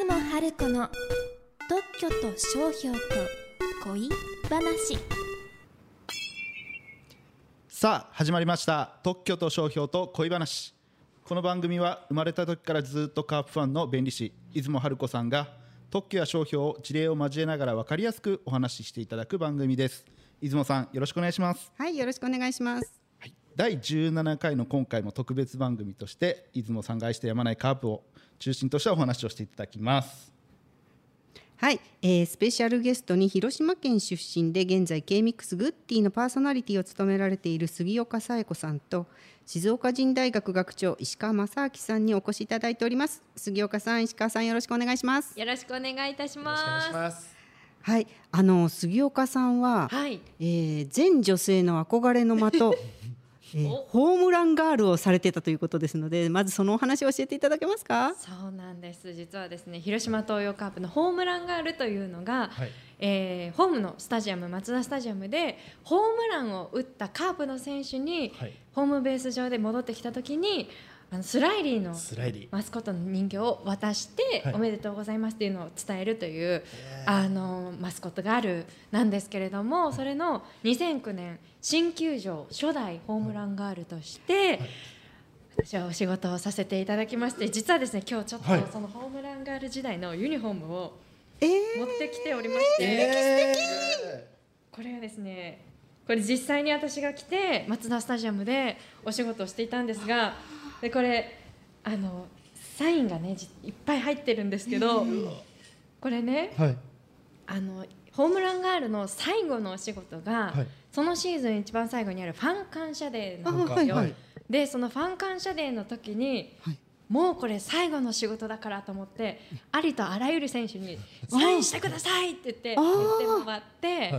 出雲春子の特許と商標と恋話。さあ始まりました。特許と商標と恋話。この番組は生まれた時からずっとカープファンの弁理士出雲春子さんが特許や商標を事例を交えながら分かりやすくお話ししていただく番組です。出雲さんよろしくお願いします、はい、よろしくお願いします。はい、第17回の今回も特別番組として出雲さんが愛してやまないカープを中心としたお話をしていただきますはい、えースペシャルゲストに広島県出身で現在 K-MIX グッディのパーソナリティを務められている杉岡紗恵子さんと静岡人大学学長石川正明さんにお越しいただいております杉岡さん石川さんよろしくお願いしますよろしくお願いいたします。ます。はいあの杉岡さんは、はい。えー全女性の憧れの的 えーホームランガールをされてたということですのでまずそのお話を教えていただけますか？そうなんです。実はですね、広島東洋カープのホームランガールというのが、はい。えーホームのスタジアム松田スタジアムでホームランを打ったカープの選手に、はい。ホームベース上で戻ってきた時にあのスライリーのスライディ。マスコットの人形を渡して、はい。おめでとうございますっていうのを伝えるという、あのマスコットがあるなんですけれどもそれの2009年新球場初代ホームランガールとして、私はお仕事をさせていただきまして実はですね今日ちょっとはい。そのホームランガール時代のユニフォームをえー。持ってきておりまして、これがですねこれ実際に私が来てマツダスタジアムでお仕事をしていたんですがでこれあのサインがねじいっぱい入ってるんですけどこれねはい。あのホームランガールの最後のお仕事が、はいそのシーズン一番最後にあるファン感謝デーなんあですよ。はいはいでそのファン感謝デーの時に、はいもうこれ最後の仕事だからと思ってありとあらゆる選手に「サインしてください!」って言って言ってもらって、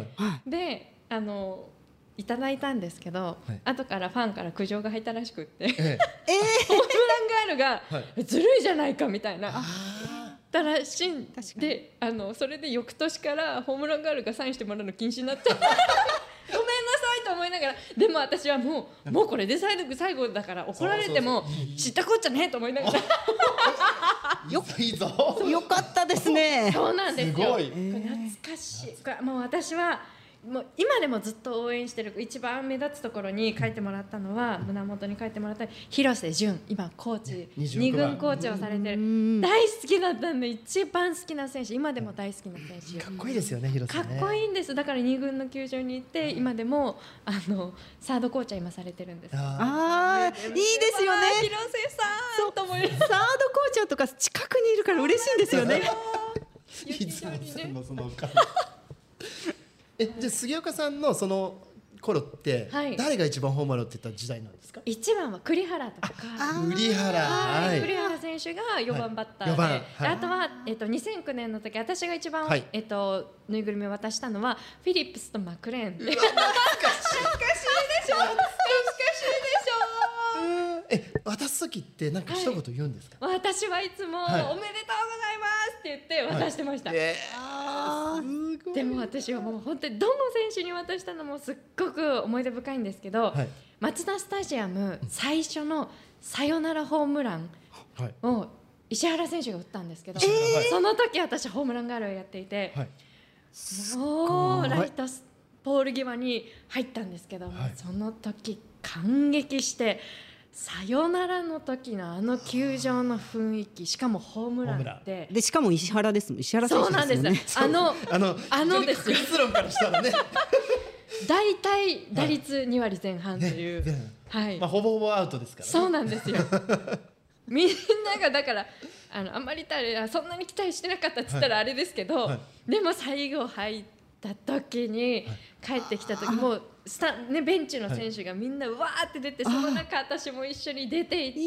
であのいただいたんですけど、はい。後からファンから苦情が入ったらしくって、ええ。ホームランガールが、はい。えずるいじゃないかみたいな。たらしいんであのそれで翌年からホームランガールがサインしてもらうの禁止になって ごめんなさいと思いながらでも私はもうもうこれで最後最後だから怒られても知ったこっちゃねえと思いながら。よいいぞ。い、よかったですね。そうなんですよ。すごい。これ懐かしい。もう私はもう今でもずっと応援してる一番目立つところに書いてもらったのは胸元に書いてもらった広瀬淳今コーチ。26二軍コーチをされてる。大好きだったんで一番好きな選手。今でも大好きな選手。かっこいいですよね、広か瀬ね。っこいいんです。だから二軍の球場に行って今でもあのサードコーチは今されてるんです。あああ、いいですよね。広瀬さんと思いサードコーチとか近くにいるから嬉しいんですよね。え、じゃあ杉岡さんのその頃ってはい。誰が一番ホームランって言った時代なんですか？一番は栗原とか。栗原。は、はい。い。栗原選手が4番バッターで、はい。であとは、えっと、2009年の時私が一番、はい。えっと、ぬいぐるみを渡したのはフィリップスとマクレーンで。懐かしい。でしょ。懐かしいでしょ。え、渡す時ってなんか一言言うんですか？私はいつも、はい。おめでとうございますって言って渡してました、えああ、すごい。でも私はもう本当にどの選手に渡したのもすっごく思い出深いんですけど、はい。マツダスタジアム最初のサヨナラホームランはい。を石原選手が打ったんですけど、はい。その時私ホームランガールをやっていて、はい。もうライトスポール際に入ったんですけども、はい。その時感激してサヨナラの時のあの球場の雰囲気しかもホームランって。でしかも石原ですもん。石原選そうなん手でです。すよね。あのあの、あのですよ。結論からしたらね。大体打率2割前半という、ねねはい、まあ、ほぼほぼアウトですからね。そうなんですよ。みんながだからあのあんまりたあそんなに期待してなかったっつったらあれですけど、はい。でも最後入った時に帰ってきた時もうスタ、ね、ベンチの選手がみんなうわーって出てその中私も一緒に出ていって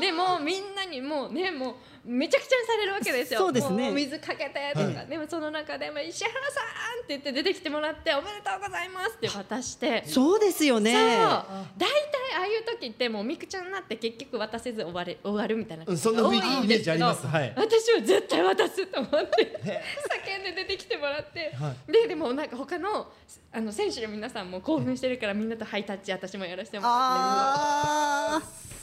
でもうみんなにもうねもうめちゃくちゃにされるわけですよ。そうですね。水かけてとか、はでもその中でも石原さんって言って出てきてもらっておめでとうございますって渡して。そうですよね。そう。大体ああいう時ってもうみくちゃんになって結局渡せず終わる終わるみたいな。うんそんなイメージあります。はい。私は絶対渡すと思って。叫んで出てきてもらって、はででもなんか他のあの選手の皆さんも興奮してるからみんなとハイタッチ私もやらせてもらって。ああ。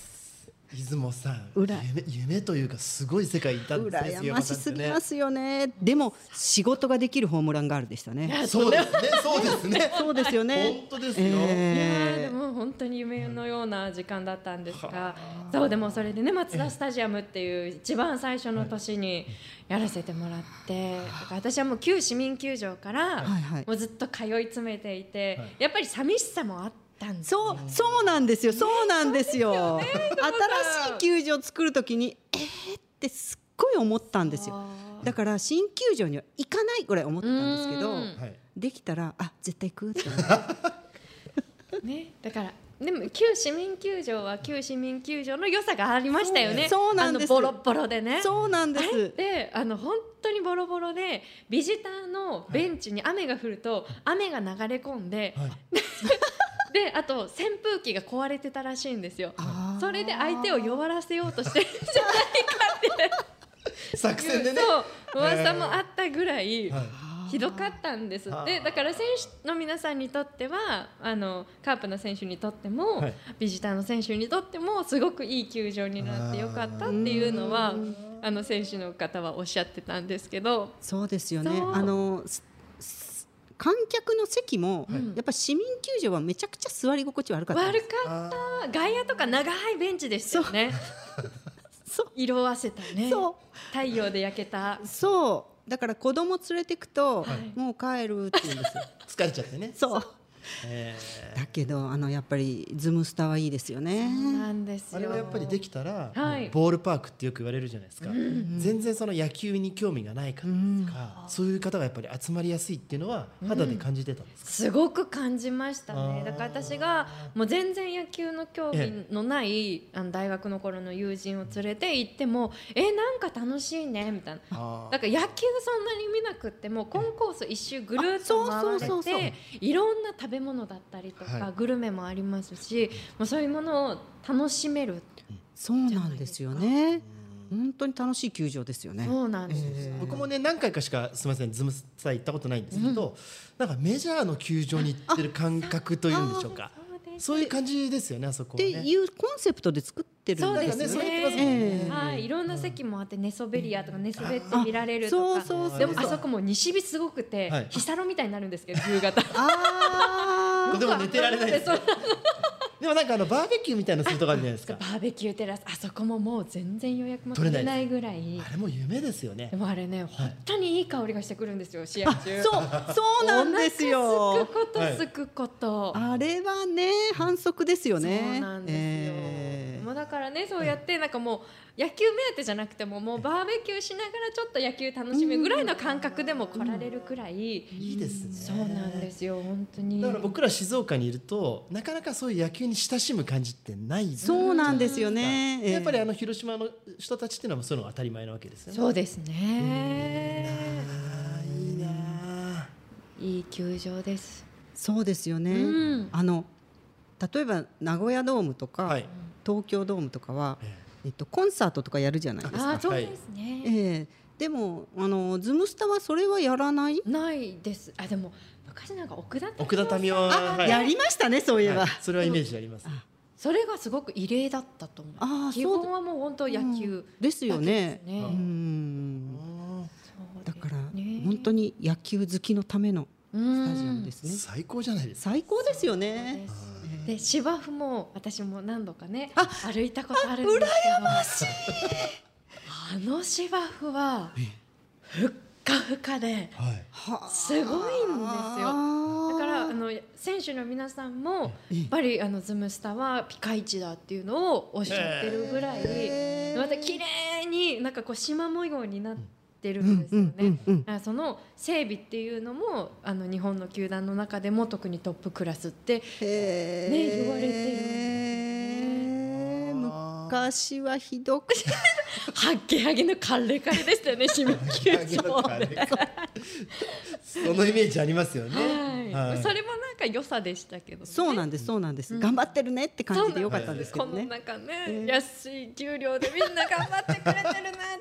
出雲さん夢夢というかすごい世界いたんですね羨ましすぎますすよね。でも仕事ができるホームランガールでしたね。そうですね。そうですね。そうですよね。本当ですよ、いやーえでも本当に夢のような時間だったんですが、そうでもそれでねマツダスタジアムっていう一番最初の年にやらせてもらって、だから私はもう旧市民球場からはいはい。もうずっと通い詰めていて、やっぱり寂しさもあったんですよ。そうそうなんですよ。そうなんですよ。新しい球場を作るときにえーってすっごい思ったんですよ。だから新球場には行かないぐらい思ってたんですけどできたらあ絶対行くって。思ってね、だからでも旧市民球場は旧市民球場の良さがありましたよね。そうなんです。ボロボロでね。そうなんであれっすてあの本当にボロボロでビジターのベンチに雨が降ると雨が流れ込んで、はい であと扇風機が壊れてたらしいんですよ。それで相手を弱らせようとしてるんじゃないかって。作戦でね。そう。噂もあったぐらい、はい。ひどかったんです。ってだから選手の皆さんにとってはあのカープの選手にとっても、はい。ビジターの選手にとってもすごくいい球場になってよかったっていうのはあの選手の方はおっしゃってたんですけど。そうですよね。あの観客の席も、はい。やっぱ市民球場はめちゃくちゃ座り心地悪かった悪す。かった。外野とか長いベンチでしたよね。そう。色あせたね。そう。太陽で焼けた。そう。だから子供連れてくと、はい。もう帰るって言うんですよ。疲れちゃってね。そう。えだけどあのやっぱりズムスタはいいですよね。なんですよ。ーあれはやっぱりできたら、はい。ボールパークってよく言われるじゃないですか、全然その野球に興味がない方とか、そういう方がやっぱり集まりやすいっていうのは肌で感じてたんですか、すごく感じましたね。だから私がもう全然野球の興味のないあの大学の頃の友人を連れて行っても「えなんか楽しいね」みたいな。だから野球そんなに見なくってもコンコース一周ぐるっとあそうそうそうそう。回れていろんな食べ物だったりとか、はい。グルメもありますしもうそういうものを楽しめるそうなんですよね。本当に楽しい球場ですよね。そうなんです。よ、僕もね何回かしかすみませんズムスター行ったことないんですけど、なんかメジャーの球場に行ってる感覚というんでしょうかそういう感じですよねあそこはってね。いうコンセプトで作ってるそうんですね。ねええはい、いろんな席もあって寝そべりやとか寝そべって見られるとか。あそうそうそうでもあそこも西日すごくて、はい日サロみたいになるんですけど夕方。あでも寝てられないです でもなんかあのバーベキューみたいなするとこあるじゃないですかバ。ーベキューテラスあそこももう全然予約も取れないぐらい。あれも夢ですよねで。もあれね本当にいい香りがしてくるんですよ 試合中。ーそうそうなんですよお腹すくことすくこと。あれはね反則ですよねそうなんですよ、ええもうだからねそうやってなんかもう野球目当てじゃなくてももうバーベキューしながらちょっと野球楽しむぐらいの感覚でも来られるくらい、いいですね。そうなんですよ本当に。だから僕ら静岡にいるとなかなかそういう野球に親しむ感じってないそうなんですよね。ええ。やっぱりあの広島の人たちっていうのはそういうのが当たり前なわけですよね。そうですね。いいなーいい球場です。そうですよね、うん。あの例えば名古屋ドームとか、はい東京ドームとかは、ええ。っと、コンサートとかやるじゃないですか、あーそうですね、ええ。でもあのズムスタはそれはやらない、ないです。あでも昔なんか奥田奥田民生は、はい。やりましたねそういえば、はい。それはイメージあります。それがすごく異例だったと思う。あー基本はもう本当野球ですよね。だけですね。うん。そうだから、ね。本当に野球好きのためのうんスタジアムですね。最高じゃないですか。最高ですよねで芝生も私も何度かねあ歩いたことあるんですけど。あの芝生はふっかふかですごいんですよ。だからあの選手の皆さんもやっぱりあのズムスタはピカイチだっていうのをおっしゃってるぐらいまた綺麗になんかこう縞模様になってるんですよね。だからその整備っていうのもあの日本の球団の中でも特にトップクラスってね言われてる。んですよ昔はひどくハッゲハゲのカレカレでしたよね市民球場で。そのイメージありますよね。はい、はい。それもなんか良さでしたけど、ね、そうなんですそうなんです、頑張ってるねって感じでよかったんですけどこのね中ね、安い給料でみんな頑張ってくれてるなっ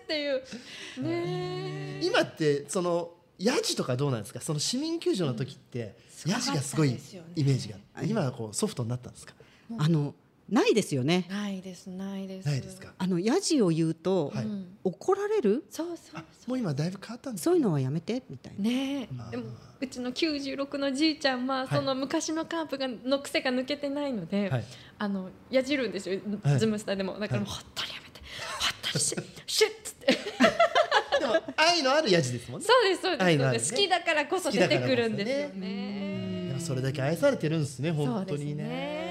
ていう。ね今ってそのヤジとかどうなんですか？その市民球場の時ってヤジがすごいイメージが。今はこうソフトになったんですか？あのないですよね。ないですないです。ないですか？あのヤジを言うと、はい。うん怒られる？そうそうあもう今だいぶ変わったんですそういうのはやめてみたいな。ねえ。でもうちの96のじいちゃんはその昔のカープがの癖が抜けてないので、はい。あのやじるんですよ、はい。ズムスターでも。だからもうほっとりやめて、ほっとりし シュッつって。でも愛のあるヤジですもんね。そうですそうです。ねそうです好きだからこそ出てくるんですよね。それだけ愛されてるんですねそう本当ですにねね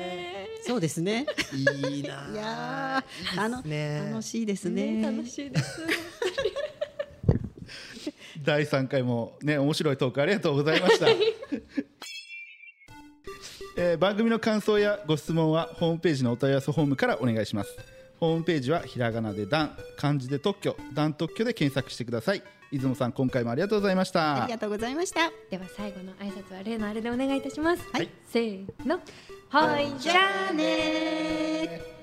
そうですね。いいないやーあのね楽しいですね。楽しいです。第3回もね面白いトークありがとうございました、えー番組の感想やご質問はホームページのお問い合わせフォームからお願いしますホームページはひらがなでダン漢字で特許ダン特許で検索してください。出雲さん今回もありがとうございました。ありがとうございました。では最後の挨拶は例のあれでお願いいたします。はい。せーの。はいじゃあねー